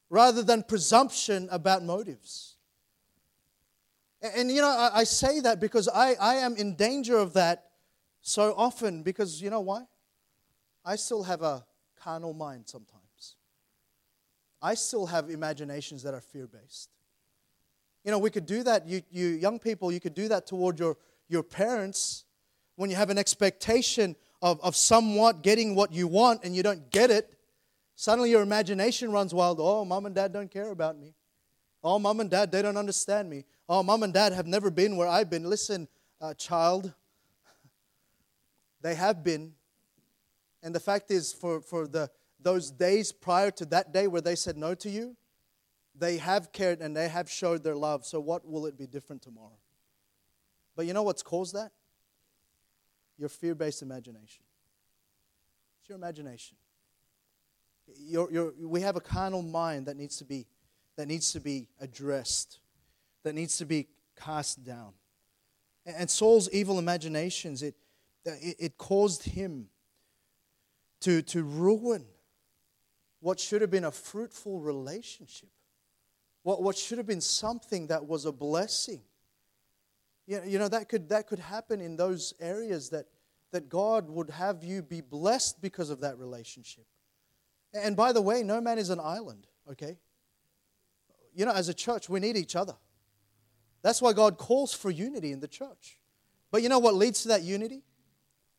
rather than presumption about motives. And, and you know, I, I say that because I, I am in danger of that so often because you know why? I still have a carnal mind sometimes. I still have imaginations that are fear based. You know, we could do that, you, you young people, you could do that toward your, your parents when you have an expectation of, of somewhat getting what you want and you don't get it. Suddenly your imagination runs wild. Oh, mom and dad don't care about me. Oh, mom and dad, they don't understand me. Oh, mom and dad have never been where I've been. Listen, uh, child, they have been. And the fact is, for, for the, those days prior to that day where they said no to you, they have cared and they have showed their love. So, what will it be different tomorrow? But you know what's caused that? Your fear based imagination. It's your imagination. Your, your, we have a carnal mind that needs to be that needs to be addressed, that needs to be cast down. And Saul's evil imaginations, it, it, it caused him to, to ruin what should have been a fruitful relationship, what, what should have been something that was a blessing. You know, you know that, could, that could happen in those areas that, that God would have you be blessed because of that relationship. And by the way, no man is an island, okay? You know, as a church, we need each other. That's why God calls for unity in the church. But you know what leads to that unity?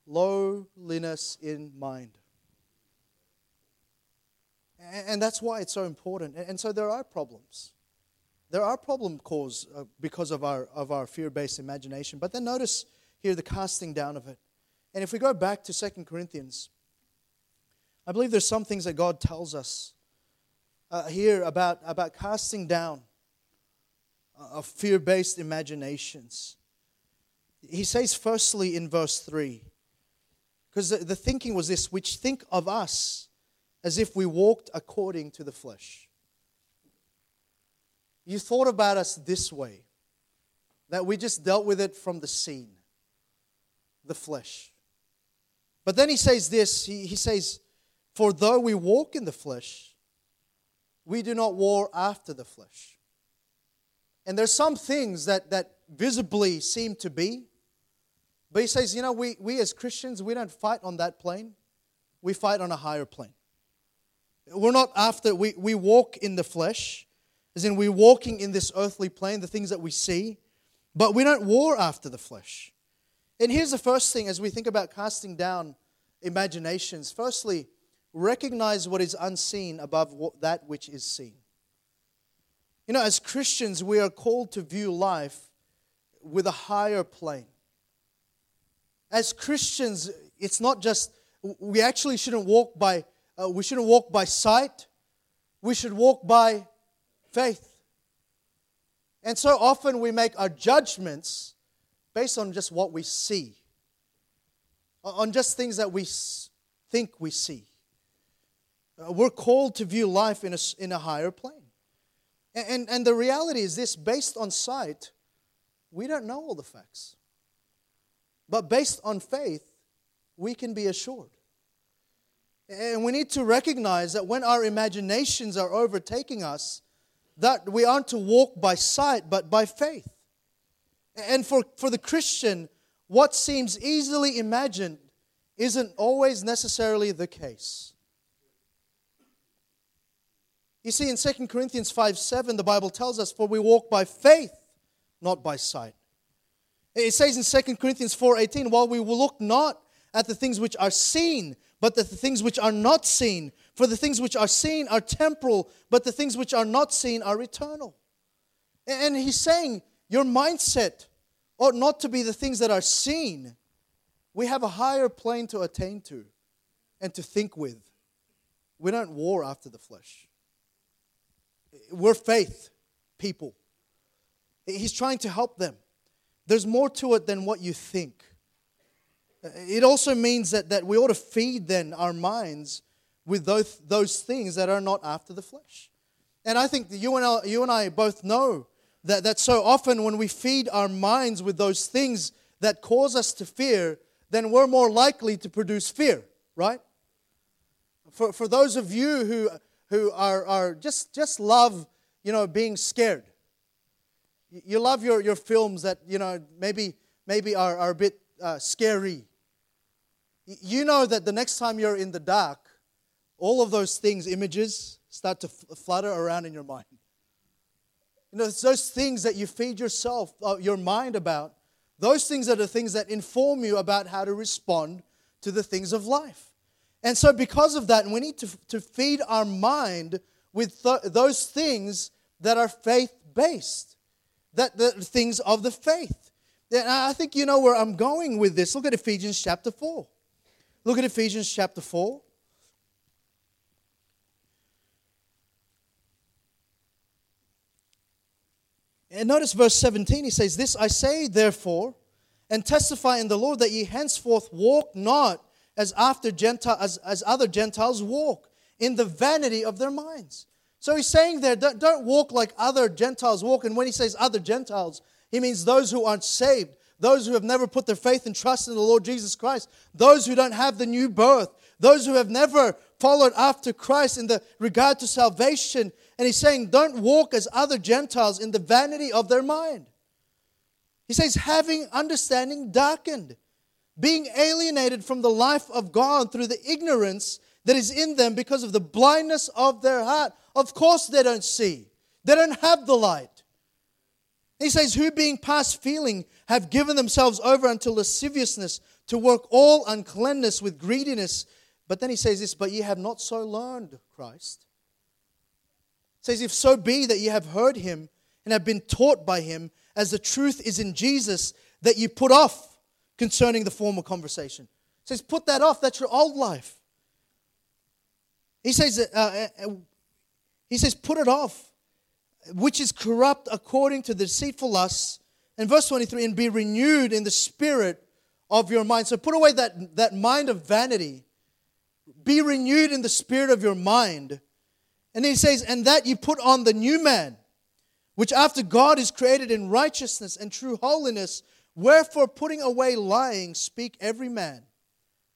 Lowliness in mind. And that's why it's so important. And so there are problems. There are problems caused uh, because of our, of our fear based imagination. But then notice here the casting down of it. And if we go back to Second Corinthians, I believe there's some things that God tells us uh, here about, about casting down uh, of fear based imaginations. He says, firstly, in verse 3, because the, the thinking was this which think of us as if we walked according to the flesh. You thought about us this way, that we just dealt with it from the scene, the flesh. But then he says this he, he says, For though we walk in the flesh, we do not war after the flesh. And there's some things that, that visibly seem to be, but he says, you know, we, we as Christians, we don't fight on that plane. We fight on a higher plane. We're not after, we, we walk in the flesh, as in we're walking in this earthly plane, the things that we see, but we don't war after the flesh. And here's the first thing as we think about casting down imaginations. Firstly, recognize what is unseen above what, that which is seen. You know, as Christians, we are called to view life with a higher plane. As Christians, it's not just, we actually shouldn't walk by, uh, we shouldn't walk by sight, we should walk by faith. And so often we make our judgments based on just what we see, on just things that we think we see. Uh, we're called to view life in a, in a higher plane. And, and, and the reality is this based on sight, we don't know all the facts. But based on faith, we can be assured. And we need to recognize that when our imaginations are overtaking us, that we aren't to walk by sight, but by faith. And for, for the Christian, what seems easily imagined isn't always necessarily the case. You see, in 2 Corinthians 5 7, the Bible tells us, For we walk by faith, not by sight. It says in 2 Corinthians 4 18, While we look not at the things which are seen, but the things which are not seen. For the things which are seen are temporal, but the things which are not seen are eternal. And he's saying, Your mindset ought not to be the things that are seen. We have a higher plane to attain to and to think with. We don't war after the flesh. We're faith people. He's trying to help them. There's more to it than what you think. It also means that, that we ought to feed then our minds with those, those things that are not after the flesh. And I think you and I, you and I both know that, that so often when we feed our minds with those things that cause us to fear, then we're more likely to produce fear, right? For, for those of you who, who are, are just, just love, you know, being scared. You love your, your films that, you know, maybe, maybe are, are a bit uh, scary. You know that the next time you're in the dark, all of those things, images, start to flutter around in your mind. You know, it's those things that you feed yourself, uh, your mind about. Those things are the things that inform you about how to respond to the things of life. And so, because of that, we need to, to feed our mind with th- those things that are faith based, that the things of the faith. And I think you know where I'm going with this. Look at Ephesians chapter 4. Look at Ephesians chapter 4. And notice verse 17, he says, This I say, therefore, and testify in the Lord that ye henceforth walk not as after Gentile, as, as other Gentiles walk, in the vanity of their minds. So he's saying there, don't, don't walk like other Gentiles walk. And when he says other Gentiles, he means those who aren't saved, those who have never put their faith and trust in the Lord Jesus Christ, those who don't have the new birth, those who have never followed after Christ in the regard to salvation. And he's saying, don't walk as other Gentiles in the vanity of their mind. He says, having understanding darkened, being alienated from the life of God through the ignorance that is in them because of the blindness of their heart. Of course, they don't see, they don't have the light. He says, Who being past feeling have given themselves over unto lasciviousness to work all uncleanness with greediness. But then he says this, But ye have not so learned Christ. Says, If so be that ye have heard him and have been taught by him, as the truth is in Jesus, that you put off concerning the former conversation. Says, Put that off. That's your old life. He says, uh, uh, uh he says, Put it off which is corrupt according to the deceitful lusts. And verse 23, and be renewed in the spirit of your mind. So put away that, that mind of vanity. Be renewed in the spirit of your mind. And he says, and that you put on the new man, which after God is created in righteousness and true holiness, wherefore putting away lying, speak every man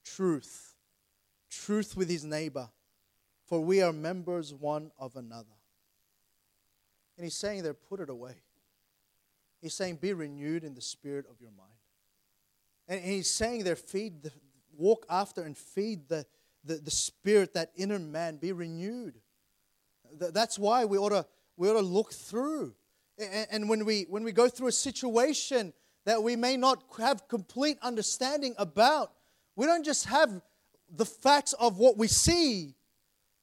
truth, truth with his neighbor, for we are members one of another. And he's saying there, put it away. He's saying, be renewed in the spirit of your mind. And he's saying there, feed, the, walk after and feed the, the, the spirit, that inner man, be renewed. That's why we ought to, we ought to look through. And when we, when we go through a situation that we may not have complete understanding about, we don't just have the facts of what we see.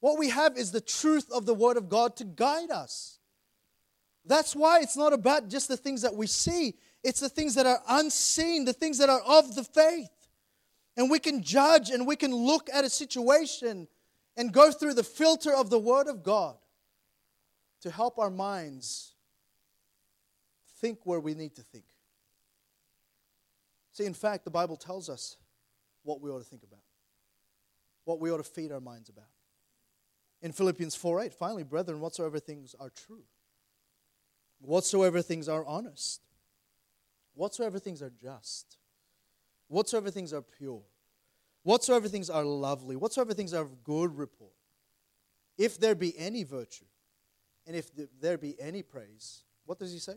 What we have is the truth of the Word of God to guide us. That's why it's not about just the things that we see, it's the things that are unseen, the things that are of the faith. And we can judge and we can look at a situation and go through the filter of the Word of God to help our minds think where we need to think. See, in fact, the Bible tells us what we ought to think about, what we ought to feed our minds about. In Philippians 4 8, finally, brethren, whatsoever things are true, whatsoever things are honest, whatsoever things are just, whatsoever things are pure, whatsoever things are lovely, whatsoever things are of good report, if there be any virtue, and if there be any praise, what does he say?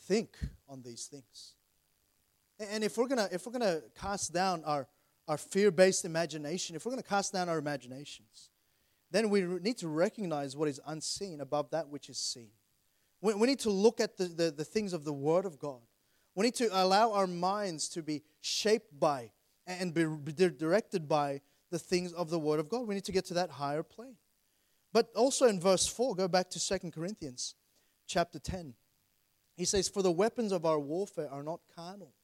Think on these things. And if we're gonna if we're gonna cast down our, our fear-based imagination, if we're gonna cast down our imaginations, then we need to recognize what is unseen above that which is seen. We, we need to look at the, the, the things of the Word of God. We need to allow our minds to be shaped by and be directed by the things of the Word of God. We need to get to that higher plane. But also in verse 4, go back to Second Corinthians chapter 10. He says, For the weapons of our warfare are not carnal,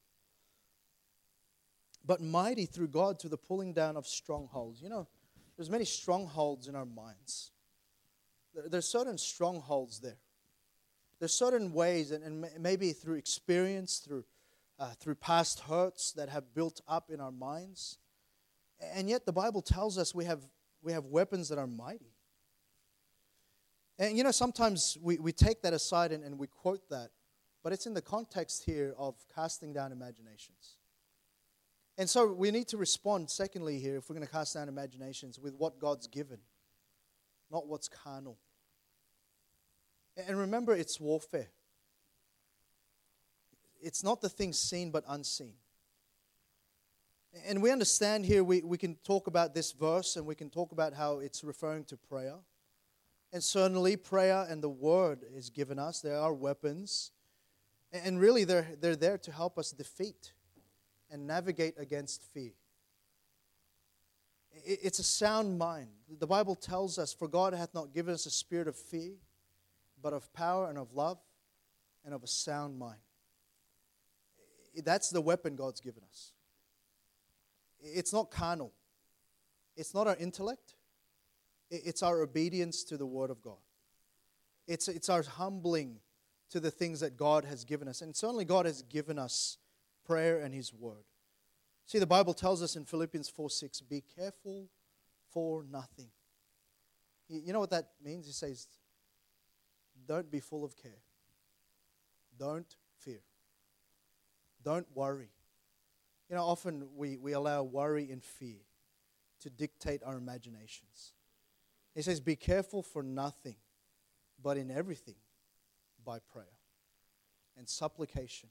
but mighty through God to the pulling down of strongholds. You know, there's many strongholds in our minds. There's certain strongholds there. There's certain ways, and, maybe through experience, through, uh, through past hurts that have built up in our minds. And yet the Bible tells us we have, we have weapons that are mighty. And you know, sometimes we, we take that aside and, and we quote that, but it's in the context here of casting down imaginations. And so we need to respond, secondly, here, if we're going to cast down imaginations, with what God's given, not what's carnal. And remember, it's warfare. It's not the things seen but unseen. And we understand here, we, we can talk about this verse and we can talk about how it's referring to prayer. And certainly, prayer and the word is given us. There are weapons. And really, they're, they're there to help us defeat and navigate against fear. It's a sound mind. The Bible tells us, For God hath not given us a spirit of fear, but of power and of love and of a sound mind. That's the weapon God's given us. It's not carnal, it's not our intellect, it's our obedience to the Word of God. It's, it's our humbling to the things that God has given us. And certainly, God has given us prayer and His Word. See, the Bible tells us in Philippians 4 6, be careful for nothing. You know what that means? He says, don't be full of care. Don't fear. Don't worry. You know, often we, we allow worry and fear to dictate our imaginations. He says, Be careful for nothing, but in everything by prayer and supplication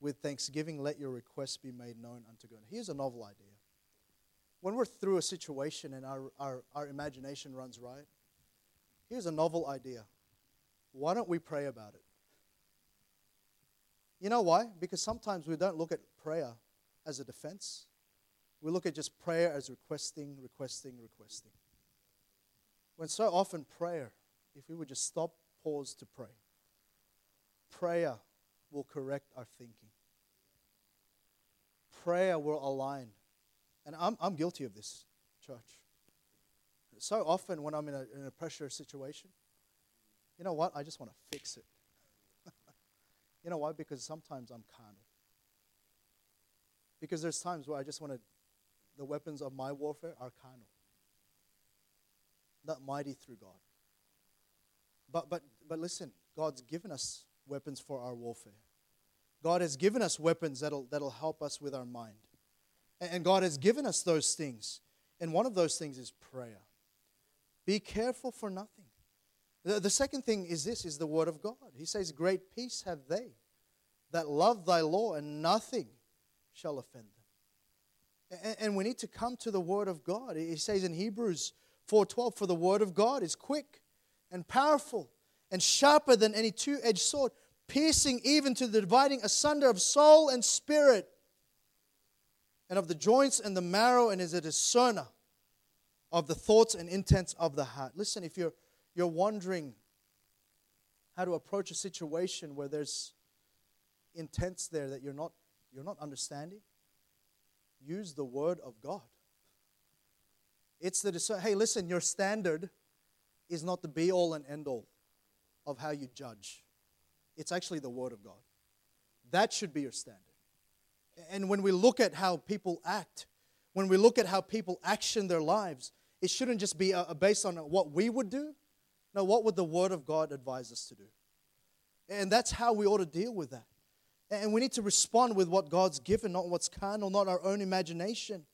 with thanksgiving, let your requests be made known unto God. Here's a novel idea. When we're through a situation and our, our, our imagination runs right, here's a novel idea. Why don't we pray about it? You know why? Because sometimes we don't look at prayer as a defense. We look at just prayer as requesting, requesting, requesting. When so often prayer, if we would just stop, pause to pray, prayer will correct our thinking. Prayer will align. And I'm, I'm guilty of this, church. So often when I'm in a, in a pressure situation, you know what? I just want to fix it. you know why? Because sometimes I'm carnal. Because there's times where I just want to, the weapons of my warfare are carnal, not mighty through God. But, but, but listen, God's given us weapons for our warfare. God has given us weapons that'll, that'll help us with our mind. And God has given us those things. And one of those things is prayer. Be careful for nothing. The, the second thing is this is the word of God. He says, Great peace have they that love thy law, and nothing shall offend them. And, and we need to come to the word of God. He says in Hebrews 4:12, For the word of God is quick and powerful and sharper than any two-edged sword, piercing even to the dividing asunder of soul and spirit and of the joints and the marrow, and is a discerner of the thoughts and intents of the heart. Listen, if you're, you're wondering how to approach a situation where there's intents there that you're not, you're not understanding, use the word of God. It's the. Hey, listen, your standard is not the be all and end all of how you judge. It's actually the word of God. That should be your standard. And when we look at how people act, when we look at how people action their lives, it shouldn't just be uh, based on what we would do. No, what would the Word of God advise us to do? And that's how we ought to deal with that. And we need to respond with what God's given, not what's carnal, not our own imagination.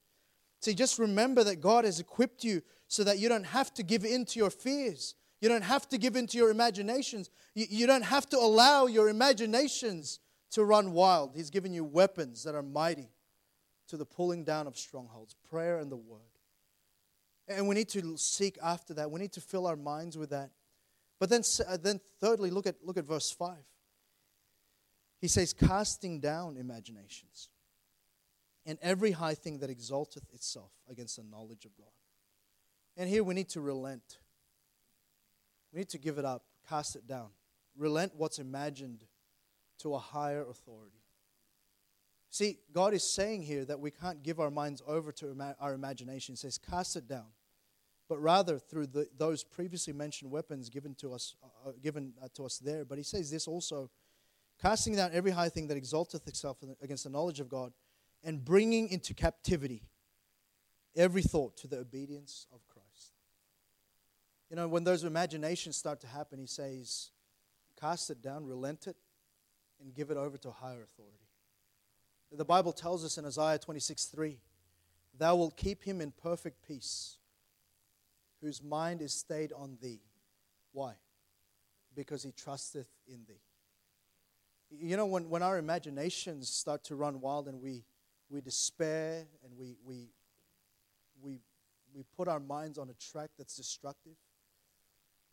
See, just remember that God has equipped you so that you don't have to give in to your fears. You don't have to give in to your imaginations. You, you don't have to allow your imaginations to run wild. He's given you weapons that are mighty to the pulling down of strongholds prayer and the word. And we need to seek after that. We need to fill our minds with that. But then, uh, then thirdly, look at, look at verse 5. He says, casting down imaginations and every high thing that exalteth itself against the knowledge of God. And here we need to relent. We need to give it up, cast it down. Relent what's imagined to a higher authority. See, God is saying here that we can't give our minds over to our imagination. He says, cast it down. But rather, through the, those previously mentioned weapons given to us, uh, uh given uh, to us there. But he says this also, casting down every high thing that exalteth itself against the knowledge of God, and bringing into captivity every thought to the obedience of Christ. You know, when those imaginations start to happen, he says, cast it down, relent it, and give it over to higher authority. The Bible tells us in Isaiah 26 3, Thou wilt keep him in perfect peace, whose mind is stayed on thee. Why? Because he trusteth in thee. You know, when, when our imaginations start to run wild and we, we despair and we, we, we, we put our minds on a track that's destructive,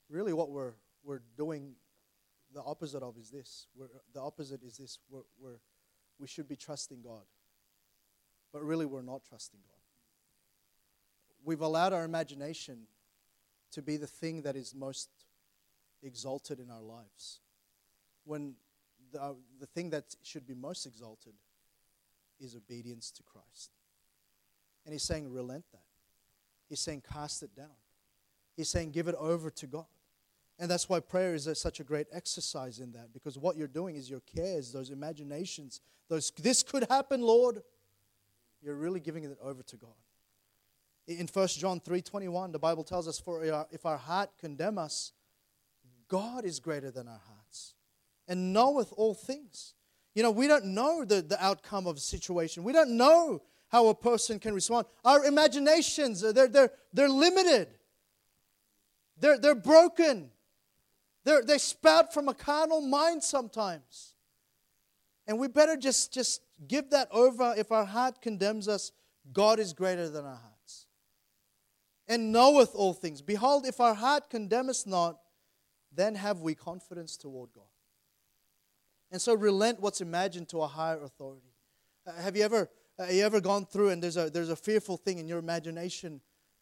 really what we're, we're doing the opposite of is this. We're, the opposite is this. We're, we're, we should be trusting God. But really, we're not trusting God. We've allowed our imagination to be the thing that is most exalted in our lives. When the, uh, the thing that should be most exalted is obedience to Christ. And he's saying, relent that. He's saying, cast it down. He's saying, give it over to God. And that's why prayer is a, such a great exercise in that, because what you're doing is your cares, those imaginations, those, this could happen, Lord. You're really giving it over to God. In 1 John 3.21, the Bible tells us, For uh, if our heart condemn us, God is greater than our hearts and knoweth all things. You know, we don't know the, the outcome of a situation. We don't know how a person can respond. Our imaginations, uh, they're, they're, they're limited. They're, they're broken. They're, they spout from a carnal mind sometimes. And we better just, just give that over. If our heart condemns us, God is greater than our hearts. And knoweth all things. Behold, if our heart condemn us not, then have we confidence toward God. And so relent what's imagined to a higher authority. Uh, have you ever, uh, you ever gone through and there's a, there's a fearful thing in your imagination?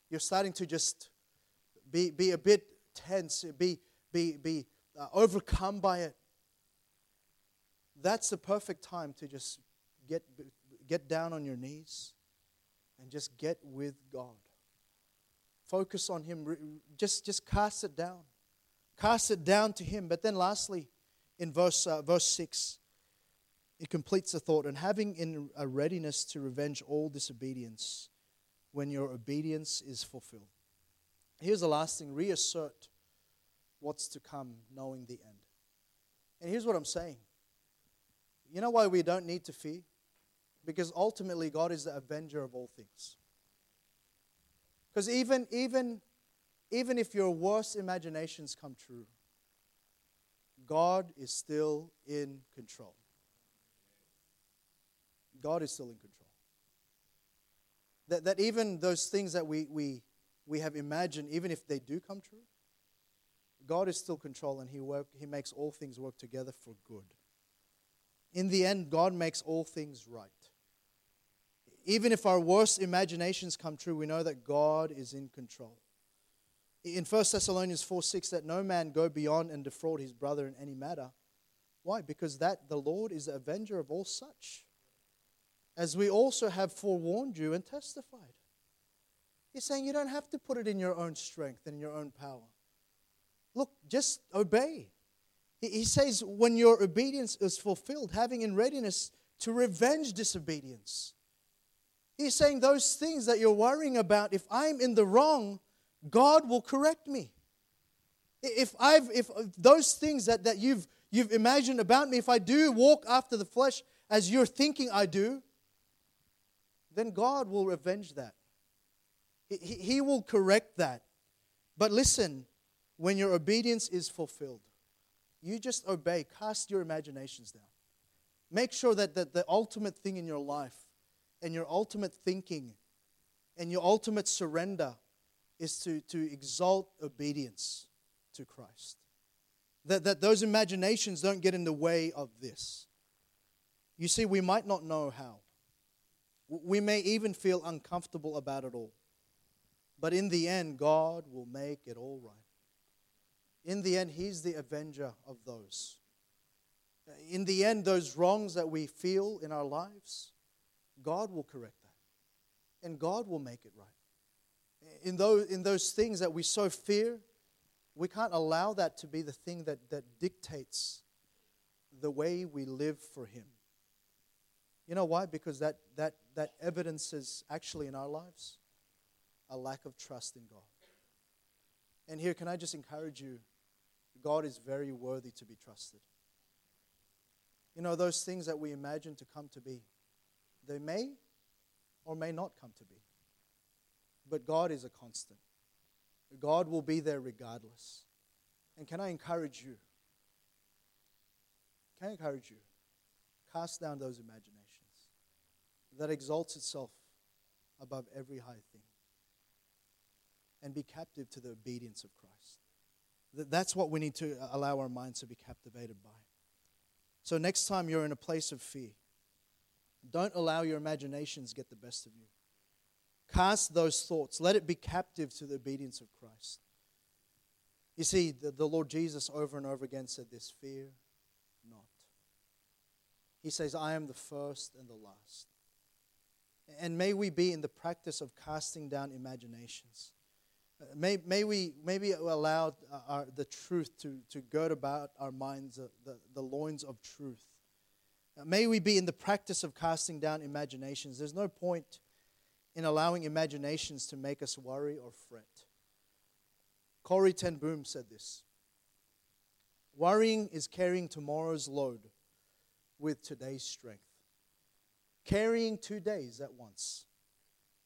You're starting to just be, be a bit tense, be, be, be uh, overcome by it, that's the perfect time to just get, get down on your knees and just get with God. Focus on Him. Just, just cast it down. Cast it down to Him. But then, lastly, in verse, uh, verse 6, it completes the thought and having in a readiness to revenge all disobedience when your obedience is fulfilled. Here's the last thing reassert what's to come, knowing the end. And here's what I'm saying. You know why we don't need to fear? Because ultimately, God is the avenger of all things. Because even, even, even if your worst imaginations come true, God is still in control. God is still in control. That, that even those things that we, we, we have imagined, even if they do come true, God is still control and he, work, he makes all things work together for good. In the end, God makes all things right. Even if our worst imaginations come true, we know that God is in control. In 1 Thessalonians 4 6, that no man go beyond and defraud his brother in any matter. Why? Because that the Lord is the avenger of all such, as we also have forewarned you and testified. He's saying you don't have to put it in your own strength and in your own power. Look, just obey. He says, when your obedience is fulfilled, having in readiness to revenge disobedience. He's saying those things that you're worrying about, if I'm in the wrong, God will correct me. If I've if uh, those things that, that you've you've imagined about me, if I do walk after the flesh as you're thinking I do, then God will revenge that. He, he will correct that. But listen, when your obedience is fulfilled, you just obey, cast your imaginations down. Make sure that, that the ultimate thing in your life and your ultimate thinking and your ultimate surrender is to, to exalt obedience to Christ. That, that those imaginations don't get in the way of this. You see, we might not know how. We may even feel uncomfortable about it all. But in the end, God will make it all right. In the end, He's the avenger of those. In the end, those wrongs that we feel in our lives, God will correct that. And God will make it right in those, in those things that we so fear, we can't allow that to be the thing that, that dictates the way we live for Him. You know why? Because that, that, that evidences actually in our lives a lack of trust in God. And here, can I just encourage you? God is very worthy to be trusted. You know, those things that we imagine to come to be, they may or may not come to be. But God is a constant. God will be there regardless. And can I encourage you? Can I encourage you? Cast down those imaginations that exalts itself above every high thing and be captive to the obedience of Christ. That's what we need to allow our minds to be captivated by. So, next time you're in a place of fear, don't allow your imaginations get the best of you. Cast those thoughts. Let it be captive to the obedience of Christ. You see, the, the Lord Jesus over and over again said this fear not. He says, I am the first and the last. And may we be in the practice of casting down imaginations. Uh, may, may we maybe allow our, the truth to, to gird about our minds, uh, the, the loins of truth. May we be in the practice of casting down imaginations. There's no point in allowing imaginations to make us worry or fret. Corrie Ten Boom said this Worrying is carrying tomorrow's load with today's strength, carrying two days at once.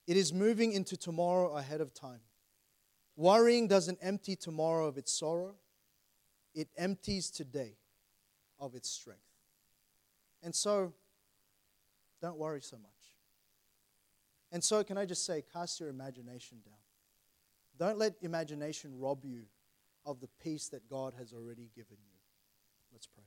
It is moving into tomorrow ahead of time. Worrying doesn't empty tomorrow of its sorrow, it empties today of its strength. And so, don't worry so much. And so, can I just say, cast your imagination down. Don't let imagination rob you of the peace that God has already given you. Let's pray.